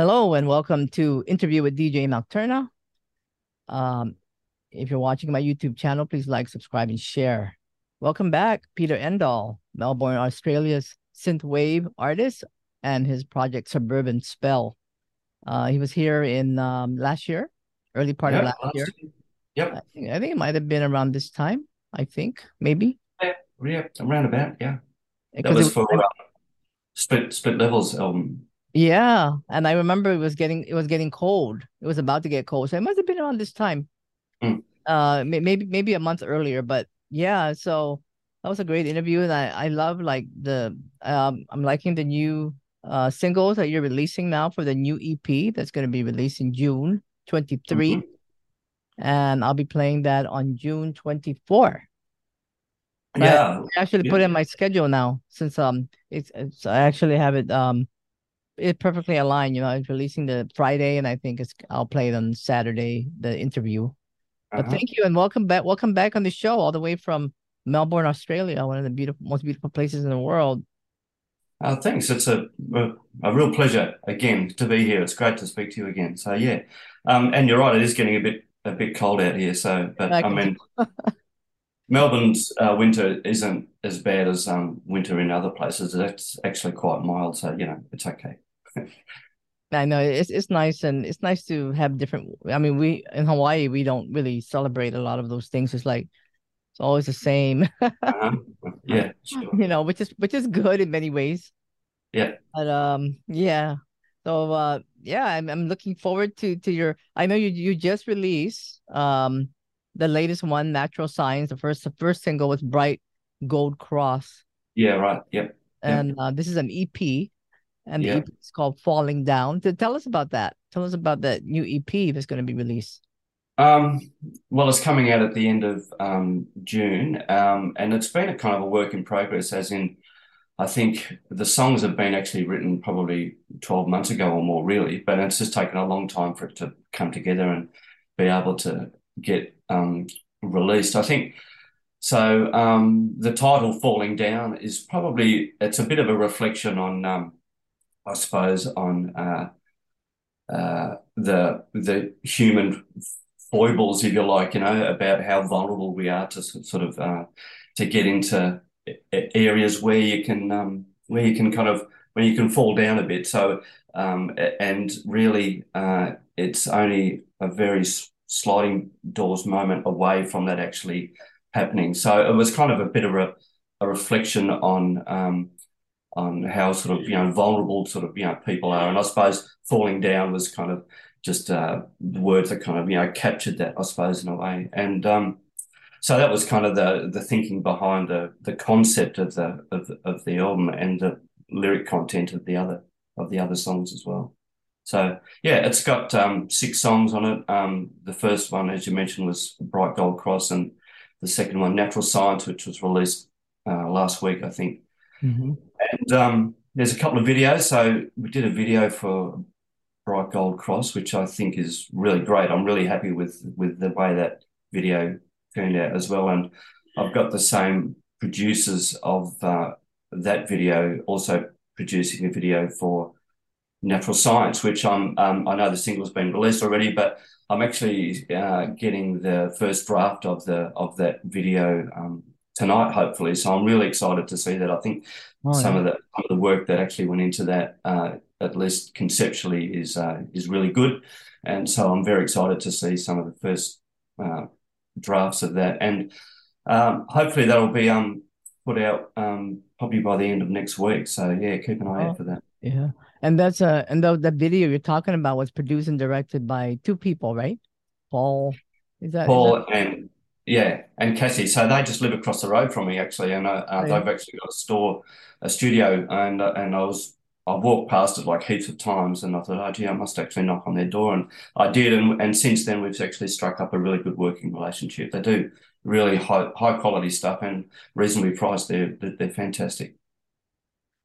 Hello and welcome to Interview with DJ Nocturna. Um, if you're watching my YouTube channel, please like, subscribe, and share. Welcome back, Peter Endall, Melbourne, Australia's synthwave artist, and his project Suburban Spell. Uh, he was here in um, last year, early part of last, year. Yep. I think, I think it might have been around this time. I think maybe. Yeah, yeah, around about. Yeah, that was for uh, split split levels album. Yeah, and I remember it was getting it was getting cold. It was about to get cold, so it must have been around this time. Mm. Uh, maybe maybe a month earlier, but yeah. So that was a great interview, and I I love like the um I'm liking the new uh singles that you're releasing now for the new EP that's going to be released in June 23, Mhm. and I'll be playing that on June 24. But Yeah, I actually yeah. put in my schedule now since um it's, it's I actually have it um it perfectly aligned. You know, it's releasing the Friday, and I think it's I'll play it on Saturday. The interview. But Uh-huh. thank you and welcome back. Welcome back on the show, all the way from Melbourne, Australia, one of the beautiful, most beautiful places in the world. Uh, thanks. It's a, a a real pleasure again to be here. It's great to speak to you again. So yeah, um, and you're right. It is getting a bit a bit cold out here. So, but I I mean, Melbourne's uh, winter isn't as bad as um winter in other places. It's actually quite mild. So you know, it's okay. I know it's it's nice and it's nice to have different. I mean, we in Hawaii we don't really celebrate a lot of those things. It's like it's always the same, Uh-huh. Yeah, sure. you know, which is which is good in many ways. Yeah. But um, yeah. So uh, yeah, I'm I'm looking forward to to your. I know you you just released um the latest one, Natural Science. The first the first single was Bright Gold Cross, Yeah, right. Yep. Yep. and uh, this is an EP, and the EP is called Falling Down. To tell us about that. Tell us about that new EP that's going to be released. Um, well, it's coming out at the end of um, June, um, and it's been a kind of a work in progress, as in, I think the songs have been actually written probably 12 months ago or more, really, but it's just taken a long time for it to come together and be able to get um, released. I think so. Um, the title "Falling Down" is probably it's a bit of a reflection on, um, I suppose, on uh, uh, the the human foibles, if you like, you know, about how vulnerable we are to sort of uh, to get into areas where you can um, where you can kind of where you can fall down a bit. So um, and really, uh, it's only a very sliding doors moment away from that actually happening. So it was kind of a bit of a, a reflection on um, on how sort of you know vulnerable sort of you know people are, and I suppose falling down was kind of just uh, words that kind of you know captured that I suppose in a way, and um, so that was kind of the the thinking behind the the concept of the of, of the album and the lyric content of the other of the other songs as well. So yeah, it's got um, six songs on it. Um, the first one, as you mentioned, was Bright Gold Cross, and the second one, Natural Science, which was released uh, last week, I think. Mm-hmm. And um, there's a couple of videos. So we did a video for Bright Gold Cross, which I think is really great. I'm really happy with with the way that video turned out as well. And I've got the same producers of uh, that video also producing a video for Natural Science, which I'm um, I know the single's been released already, but I'm actually uh, getting the first draft of the of that video um, tonight, hopefully. So I'm really excited to see that. I think Oh, some yeah. of the some of the work that actually went into that, uh, at least conceptually, is uh, is really good, and so I'm very excited to see some of the first uh, drafts of that, and um, hopefully that'll be um, put out um, probably by the end of next week. So yeah, keep an eye Oh, out for that. yeah. And that's uh and the the video you're talking about was produced and directed by two people, right? Paul, is that Paul and yeah, and Cassie. So they just live across the road from me actually, and uh, uh, right? they've actually got a store, a studio, and uh, and I was I walked past it like heaps of times, and I thought, oh gee, I must actually knock on their door, and I did, and and since then we've actually struck up a really good working relationship. They do really high high quality stuff and reasonably priced. They're they're, fantastic.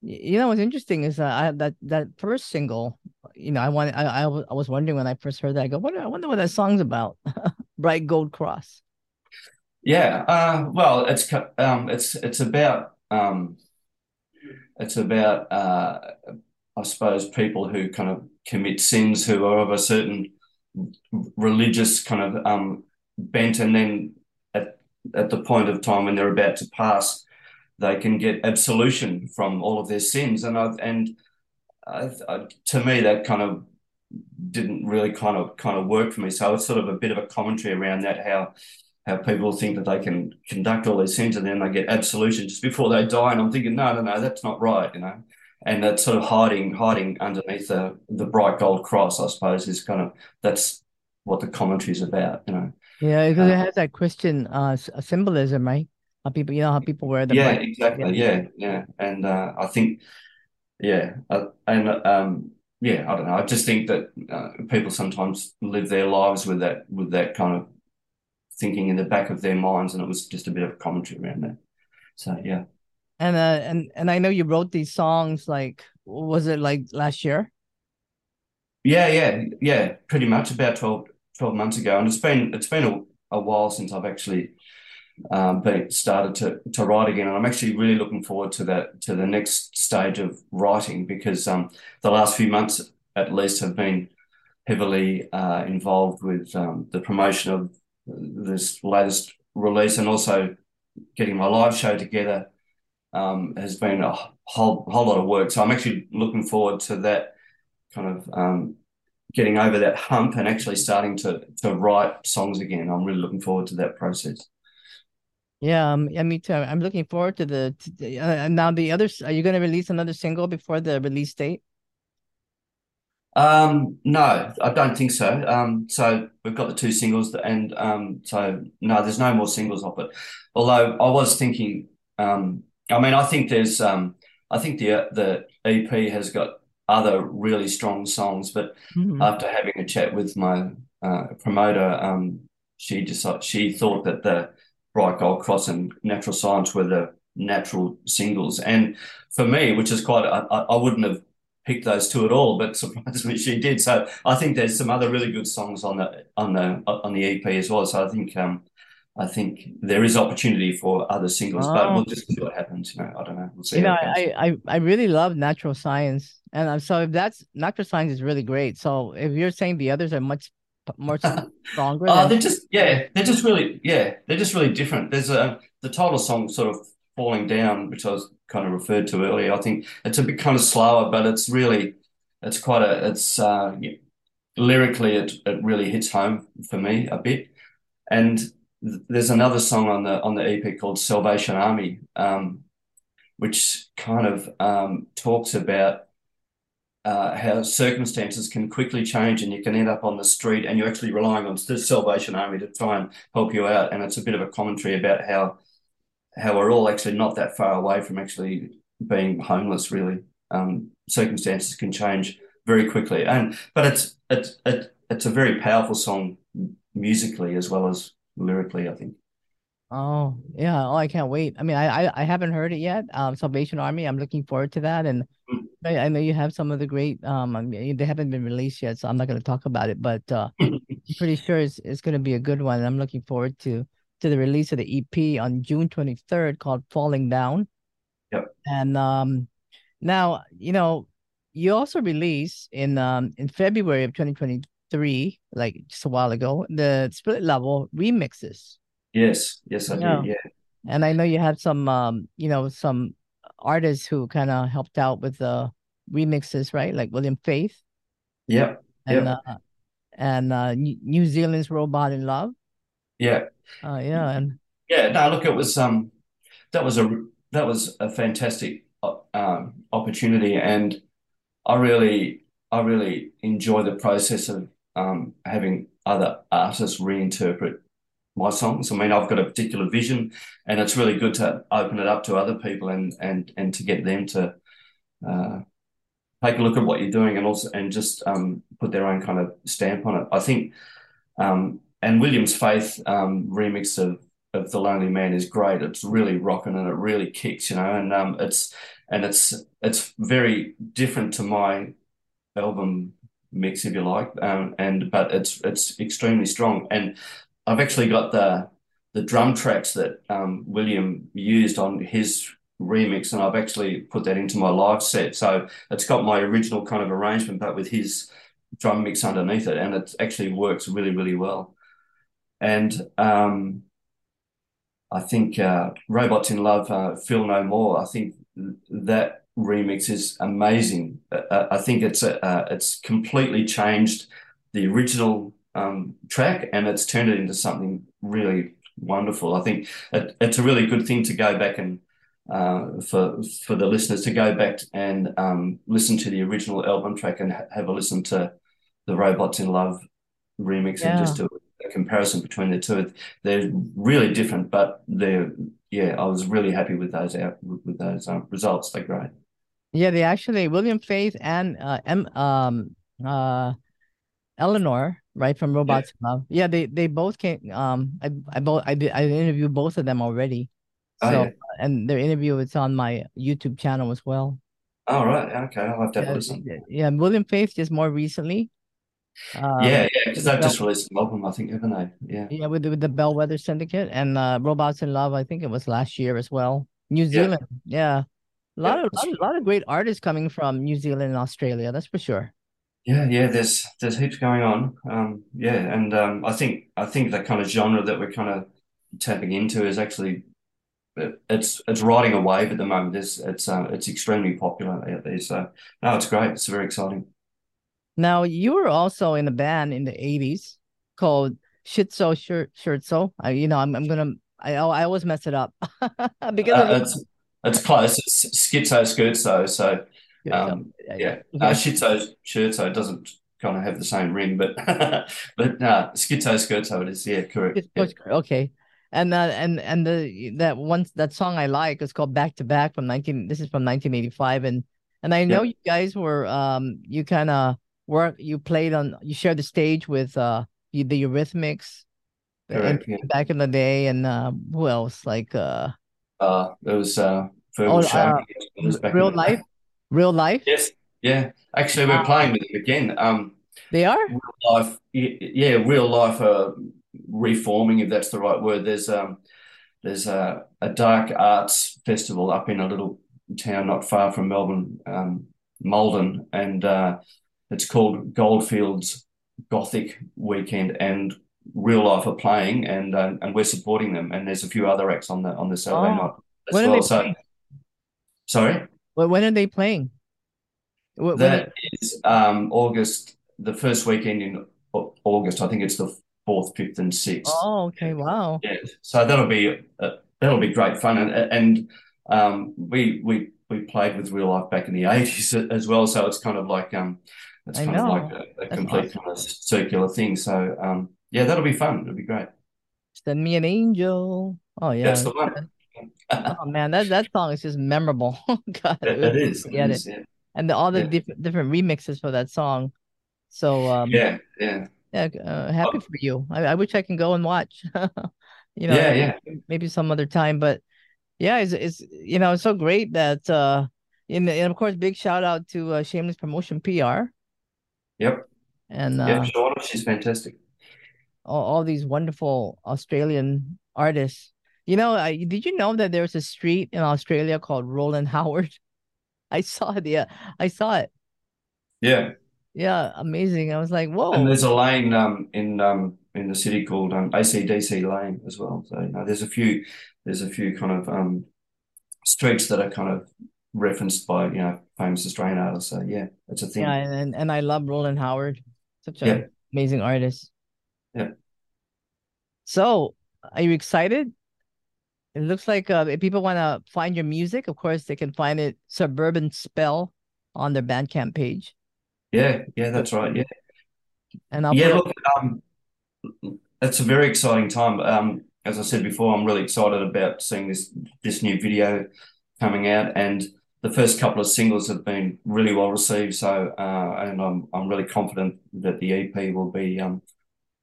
You know what's interesting is uh, I that that first single, you know, I wanted I, I I was wondering when I first heard that, I go, what I wonder what that song's about. Bright Gold Cross. Yeah, uh, well, it's um, it's it's about um, it's about uh, I suppose, people who kind of commit sins who are of a certain religious kind of um, bent, and then at at the point of time when they're about to pass, they can get absolution from all of their sins, and I and I, I, to me that kind of didn't really kind of kind of work for me. So it's sort of a bit of a commentary around that how how people think that they can conduct all these sins and then they get absolution just before they die. And I'm thinking, no, no, no, that's not right, you know. And that's sort of hiding hiding underneath the the bright gold cross, I suppose, is kind of that's what the commentary is about, you know. Yeah, because uh, it has that Christian uh symbolism, right? How people, you know, how people wear the yeah, exactly, yeah, yeah, yeah. And uh, I think, yeah, uh, and um, yeah, I don't know. I just think that uh, people sometimes live their lives with that with that kind of thinking in the back of their minds, and it was just a bit of commentary around that. So yeah. And uh, and and I know you wrote these songs like was it like last year? Yeah, yeah, yeah, pretty much about 12, 12 months ago, and it's been it's been a, a while since I've actually um, been started to to write again, and I'm actually really looking forward to that to the next stage of writing because um, the last few months at least have been heavily uh, involved with um, the promotion of this latest release and also getting my live show together um, has been a whole whole lot of work. So I'm actually looking forward to that kind of um, getting over that hump and actually starting to to write songs again. I'm really looking forward to that process. Yeah, um, yeah, me too. I'm looking forward to the. To, uh, now the others, are you going to release another single before the release date? Um, no, I don't think so. Um, so we've got the two singles, and um, so no, there's no more singles off it. Although I was thinking, um, I mean, I think there's, um, I think the the EP has got other really strong songs, but mm-hmm. after having a chat with my uh, promoter, um, she decided she thought that the Bright Gold Cross and Natural Science were the natural singles. And for me, which is quite, I, I wouldn't have picked those two at all, but surprisingly she did. So I think there's some other really good songs on the on the on the EP as well. So I think um, I think there is opportunity for other singles, oh. but we'll just see what happens. You know, I don't know. We'll see. You know, I, I I really love Natural Science, and so if that's Natural Science is really great. So if you're saying the others are much more stronger? Oh, they're just yeah, they're just really yeah, they're just really different. There's a the title song sort of falling down, which I was kind of referred to earlier. I think it's a bit kind of slower, but it's really it's quite a it's uh, lyrically it it really hits home for me a bit. And there's another song on the on the EP called Salvation Army, um, which kind of um, talks about uh, how circumstances can quickly change and you can end up on the street and you're actually relying on the Salvation Army to try and help you out. And it's a bit of a commentary about how how we're all actually not that far away from actually being homeless. Really, um, circumstances can change very quickly. And but it's it's it's a very powerful song musically as well as lyrically. I think. Oh yeah! Oh, I can't wait. I mean, I I, I haven't heard it yet. Um, Salvation Army. I'm looking forward to that, and mm. I, I know you have some of the great. Um, I mean, they haven't been released yet, so I'm not going to talk about it. But uh, I'm pretty sure it's it's going to be a good one. I'm looking forward to to the release of the EP on June 23rd called Falling Down. Yep. And um, now you know you also released in um in February of 2023, like just a while ago, the split level remixes. Yes, yes, I yeah. do. Yeah. And I know you had some, um, you know, some artists who kind of helped out with the remixes, right? Like William Faith. Yeah. And yep. uh, and uh, New Zealand's Robot in Love. Yeah. Uh, yeah, and yeah. No, look, it was um, that was a that was a fantastic uh, um opportunity, and I really I really enjoy the process of um having other artists reinterpret my songs. I mean, I've got a particular vision, and it's really good to open it up to other people and and and to get them to uh, take a look at what you're doing and also and just um, put their own kind of stamp on it. I think, um, and William's Faith um, remix of of The Lonely Man is great. It's really rocking and it really kicks, you know, and um, it's and it's it's very different to my album mix, if you like, um, and but it's it's extremely strong and I've actually got the the drum tracks that um, William used on his remix, and I've actually put that into my live set. So it's got my original kind of arrangement, but with his drum mix underneath it, and it actually works really, really well. And um, I think uh, Robots in Love, uh, Feel No More. I think that remix is amazing. Uh, I think it's a, uh, it's completely changed the original um, track, and it's turned it into something really wonderful. I think it, it's a really good thing to go back and uh, for for the listeners to go back and um, listen to the original album track and ha- have a listen to the Robots in Love remix Yeah. and just do a comparison between the two. They're really different, but they're yeah. I was really happy with those out with those um, results. They're great. Yeah, they actually William Faith and uh M um uh Elenor, right, from Robots in Love. Yeah, they they both came um I I both I did I interviewed both of them already. Oh, yeah. and their interview is on my YouTube channel as well. All right. Okay. I'll have to Yeah, listen. yeah, yeah, William Faith just more recently. Um Yeah, yeah, because they've just released an album, I think, haven't they? Yeah. yeah, with the, with the Bellwether Syndicate and uh Robots in Love, I think it was last year as well. New Zealand. Yeah. A lot Yeah, of lot, of- lot of great artists coming from New Zealand and Australia, that's for sure. Yeah, yeah, there's there's heaps going on. Um, yeah, and um, I think I think the kind of genre that we're kind of tapping into is actually it, it's it's riding a wave at the moment. It's it's uh, it's extremely popular out there. So no, it's great. It's very exciting. Now, you were also in a band in the 80s called Shitso Shir Shirtso. I, you know, I'm, I'm gonna, I, I always mess it up because Uh, it's it's close. It's schizo scherzo. So um, yeah, uh, schizo scherzo doesn't kind of have the same ring, but but uh, schizo scherzo it is. Yeah, correct. Yeah. okay. And uh, and and the that one that song I like is called Back to Back from 19 this is from 1985 and and I know Yeah. you guys were um you kind of work you played on you shared the stage with uh the, Eurythmics and yeah. back in the day and uh who else like uh Uh, it was uh, Oh. It was real life real life Yes, yeah. Actually, we're Wow. playing with them again. Um, they are real life, yeah, real life uh, reforming, if that's the right word. There's um, there's a, a dark arts festival up in a little town not far from Melbourne, um, Maldon, and uh, it's called Goldfields Gothic Weekend, and Real Life are playing, and uh, and we're supporting them. And there's a few other acts on the on the Saturday Oh. night as When are well. they So, playing? sorry. When, when are they playing? Wh- when That is um, August, the first weekend in August. I think it's the fourth, fifth, and sixth. oh, okay. Wow. Yeah, so that'll be uh, that'll be great fun, and and um, we we we played with real life back in the eighties as well. So it's kind of like um, it's I kind of like a, a complete kind of circular thing. So um, yeah, that'll be fun. It'll be great. Send me an angel. Oh yeah. That's the one. Oh man, that that song is just memorable. God, It, it is. It forget it. is. Yeah. And the, all the Yeah. different different remixes for that song. So um, Yeah. Yeah. yeah, uh, happy Oh. for you. I, I wish I can go and watch. You know, Yeah. Yeah. maybe some other time. But yeah, it's it's you know it's so great that uh, and, and of course, big shout out to uh, Shameless Promotion PR Yep. and Yeah. uh, Shauna, she's fantastic. all, all these wonderful Australian artists. You know, I, did you know that there's a street in Australia called Rowland Howard? I saw it. Yeah, I saw it. Yeah. Yeah, amazing. I was like, whoa. And there's a lane um in um in the city called um ACDC Lane as well. So you know, there's a few there's a few kind of um streets that are kind of referenced by you know famous Australian artists. So yeah, it's a thing. Yeah, and, and I love Rowland Howard. Such an Yeah. amazing artist. Yeah. So, are you excited? It looks like uh, if people want to find your music, of course, they can find it Suburban Spell on their Bandcamp page. Yeah, yeah, that's right. Yeah, And I'll yeah. Look, um, it's a very exciting time. Um, as I said before, I'm really excited about seeing this this new video coming out, and the first couple of singles have been really well received. So, uh, and I'm I'm really confident that the EP will be um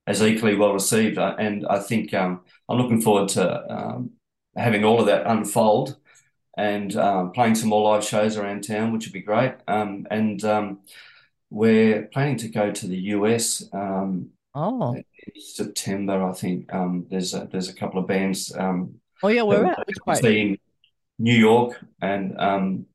as equally well received. Uh, and I think um I'm looking forward to um having all of that unfold and um, playing some more live shows around town, which would be great. Um, and we're planning to go to the US oh, September, I think. Um, there's a, there's a couple of bands um, oh yeah, where we're at? Which part? in New York, and um,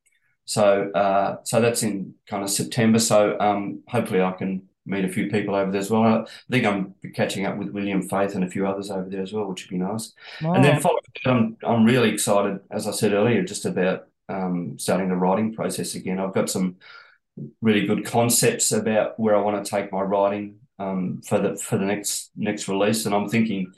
so uh, so that's in kind of September. So um, hopefully I can meet a few people over there as well. I think I'm catching up with William Faith and a few others over there as well, which would be nice. Oh. And then following, I'm I'm really excited, as I said earlier, just about um, starting the writing process again. I've got some really good concepts about where I want to take my writing um, for the for the next next release, and I'm thinking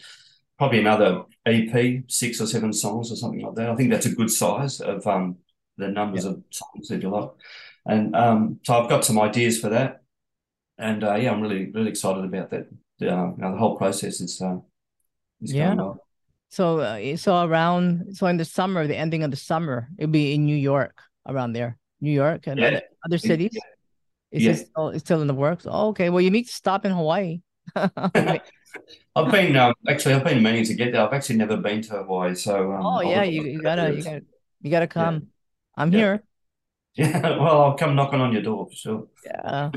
probably another EP, six or seven songs or something like that. I think that's a good size of um, the numbers yeah. of songs that you like. And um, so I've got some ideas for that, and uh, yeah, I'm really really excited about that. Uh, you know, the whole process is, uh, is yeah. Well. So uh, so around so in the summer, the ending of the summer, it'll be in New York around there, New York and yeah. other, other cities. Yeah. Is yeah. it still, it's still in the works? Oh, okay. Well, you need to stop in Hawaii. I've been um, actually I've been meaning to get there. I've actually never been to Hawaii, so um, oh yeah, you, you gotta you gotta you gotta come. Yeah. I'm yeah. here. Yeah, well, I'll come knocking on your door for sure. Yeah.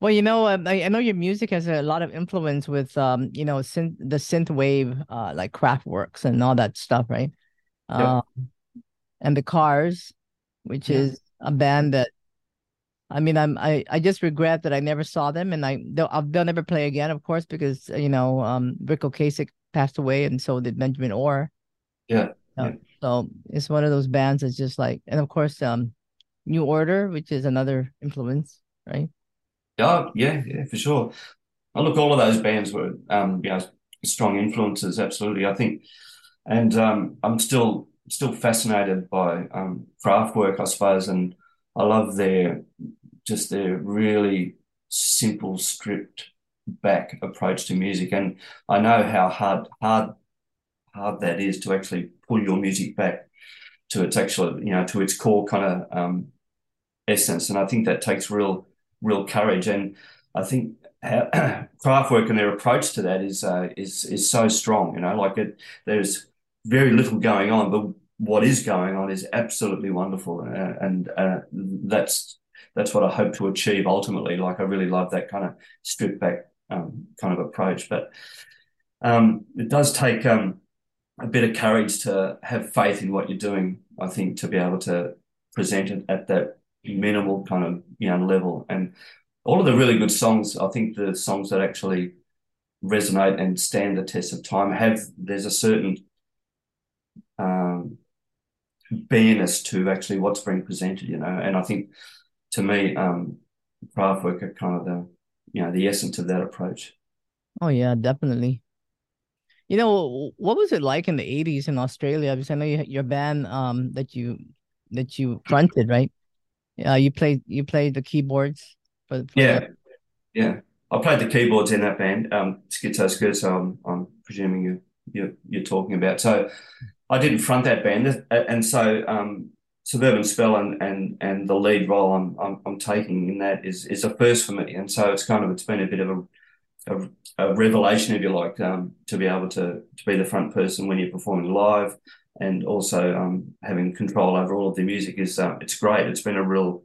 Well, you know, um, I, I know your music has a lot of influence with, um, you know, synth, the synth wave, uh, like Kraftwerks and all that stuff, right? Um, and the Cars, which yeah. is a band that I mean, I'm I, I just regret that I never saw them, and I they'll they'll never play again, of course, because you know um Ric Ocasek passed away, and so did Benjamin Orr. Yeah. Uh, So it's one of those bands that's just like, and of course, um, New Order, which is another influence, right? Oh yeah, yeah, for sure. I look, all of those bands were um, you know, strong influences, absolutely. I think, and um, I'm still still fascinated by um Kraftwerk, I suppose, and I love their just their really simple, stripped back approach to music. And I know how hard hard hard that is to actually pull your music back to its actual, you know, to its core kind of um, essence. And I think that takes real real courage. And I think Kraftwerk and their approach to that is uh, is is so strong. You know, like it, there's very little going on, but what is going on is absolutely wonderful, uh, and uh, that's that's what I hope to achieve ultimately. Like I really love that kind of stripped back um, kind of approach, but um, it does take um, a bit of courage to have faith in what you're doing. I think to be able to present it at that minimal kind of you know level, and all of the really good songs. I think the songs that actually resonate and stand the test of time have there's a certain um, bareness to actually what's being presented, you know. And I think to me, um, Kraftwerk are kind of the you know the essence of that approach. Oh yeah, definitely. You know, what was it like in the '80s in Australia? Because I know you, your band um that you that you fronted, right? Yeah, uh, you played you played the keyboards for, for yeah, that. yeah. I played the keyboards in that band, um, Schizo Skirt. So I'm, I'm presuming you you're, you're talking about. So I didn't front that band, and so um, Suburban Spell and and and the lead role I'm, I'm I'm taking in that is is a first for me, and so it's kind of it's been a bit of a a, a revelation, if you like, um, to be able to to be the front person when you're performing live, and also um, having control over all of the music is uh, it's great. It's been a real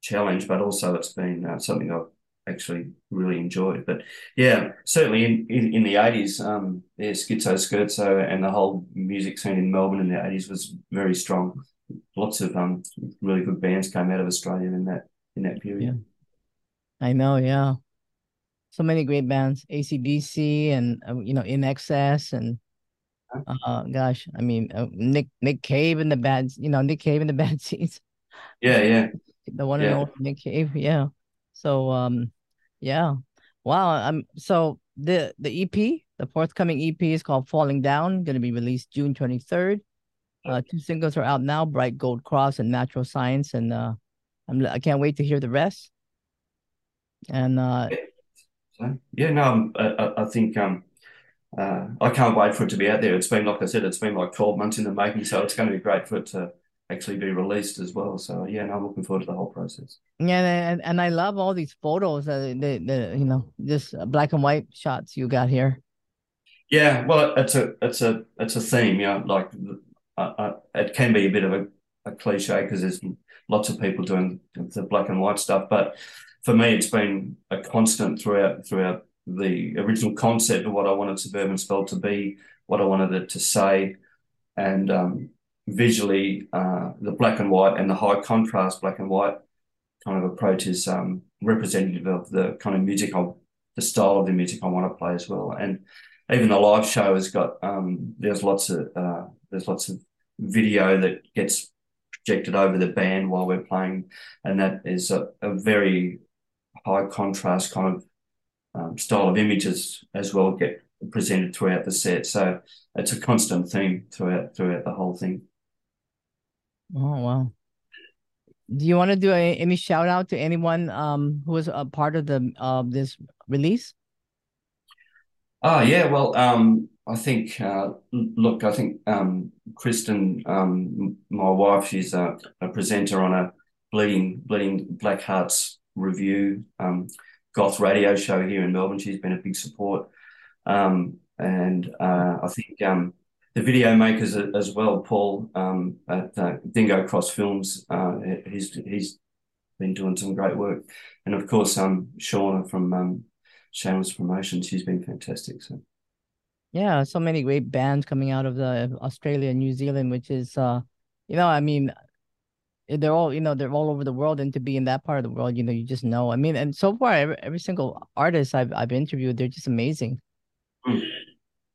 challenge, but also it's been uh, something I've actually really enjoyed. But yeah, certainly in, in, in the 80s, um, yeah, Schizo Scherzo and the whole music scene in Melbourne in the 80s was very strong. Lots of um really good bands came out of Australia in that in that period. Yeah. I know, yeah. So many great bands, ACDC and uh, you know INXS and uh gosh, I mean uh, Nick Nick Cave and the bad, you know Nick Cave and the bad seeds. Yeah, yeah. The one yeah. and only Nick Cave, yeah. So um yeah. Wow. Um so the the EP, the forthcoming EP is called Falling Down, gonna be released June 23rd. Uh two singles are out now, Bright Gold Cross and Natural Science, and uh I'm I can't wait to hear the rest. And uh yeah, no, I, I think um uh, I can't wait for it to be out there. It's been, like I said, it's been like 12 months in the making, so it's going to be great for it to actually be released as well. So yeah, no, I'm looking forward to the whole process. Yeah, and, and I love all these photos, uh, the the you know just black and white shots you got here. Yeah, well, it's a it's a it's a theme. You know, like it can be a bit of a, a cliche because there's lots of people doing the black and white stuff, but for me, it's been a constant throughout throughout the original concept of what I wanted Suburban Spell to be, what I wanted it to say, and um, visually uh, the black and white and the high contrast black and white kind of approach is um, representative of the kind of music I, the style of the music I want to play as well. And even the live show has got um, there's lots of uh, there's lots of video that gets projected over the band while we're playing, and that is a, a very high contrast kind of um, style of images as well get presented throughout the set. So it's a constant theme throughout throughout the whole thing. Oh wow! Do you want to do a, any shout out to anyone um, who was a part of the of uh, this release? Oh yeah, well, um, I think uh, look, I think um, Kristen, um, my wife, she's a, a, presenter on a bleeding bleeding black hearts review um, goth radio show here in Melbourne. She's been a big support, um, and uh, I think um, the video makers as well, Paul um, at uh, Dingo Cross Films. Uh, he's he's been doing some great work, and of course, um, Shauna from um, Shameless Promotions. She's been fantastic. So. Yeah, so many great bands coming out of the Australia and New Zealand, which is, uh, you know, I mean, they're all, you know, they're all over the world, and to be in that part of the world, you know, you just know. I mean, and so far, every, every single artist I've I've interviewed, they're just amazing. Mm.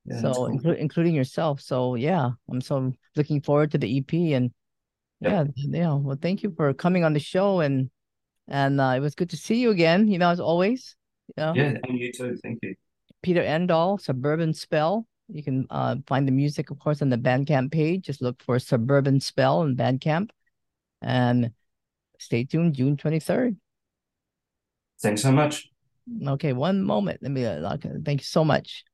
Yeah, so cool. inclu- including yourself. So yeah, I'm so looking forward to the EP and yeah, yeah. Well, thank you for coming on the show and and uh, it was good to see you again. You know, as always. You know? Yeah, and you too. Thank you. Peter Endall, Suburban Spell. You can uh, find the music, of course, on the Bandcamp page. Just look for Suburban Spell in Bandcamp, and stay tuned. June twenty third. Thanks so much. Okay, one moment. Let me. Uh, thank you so much.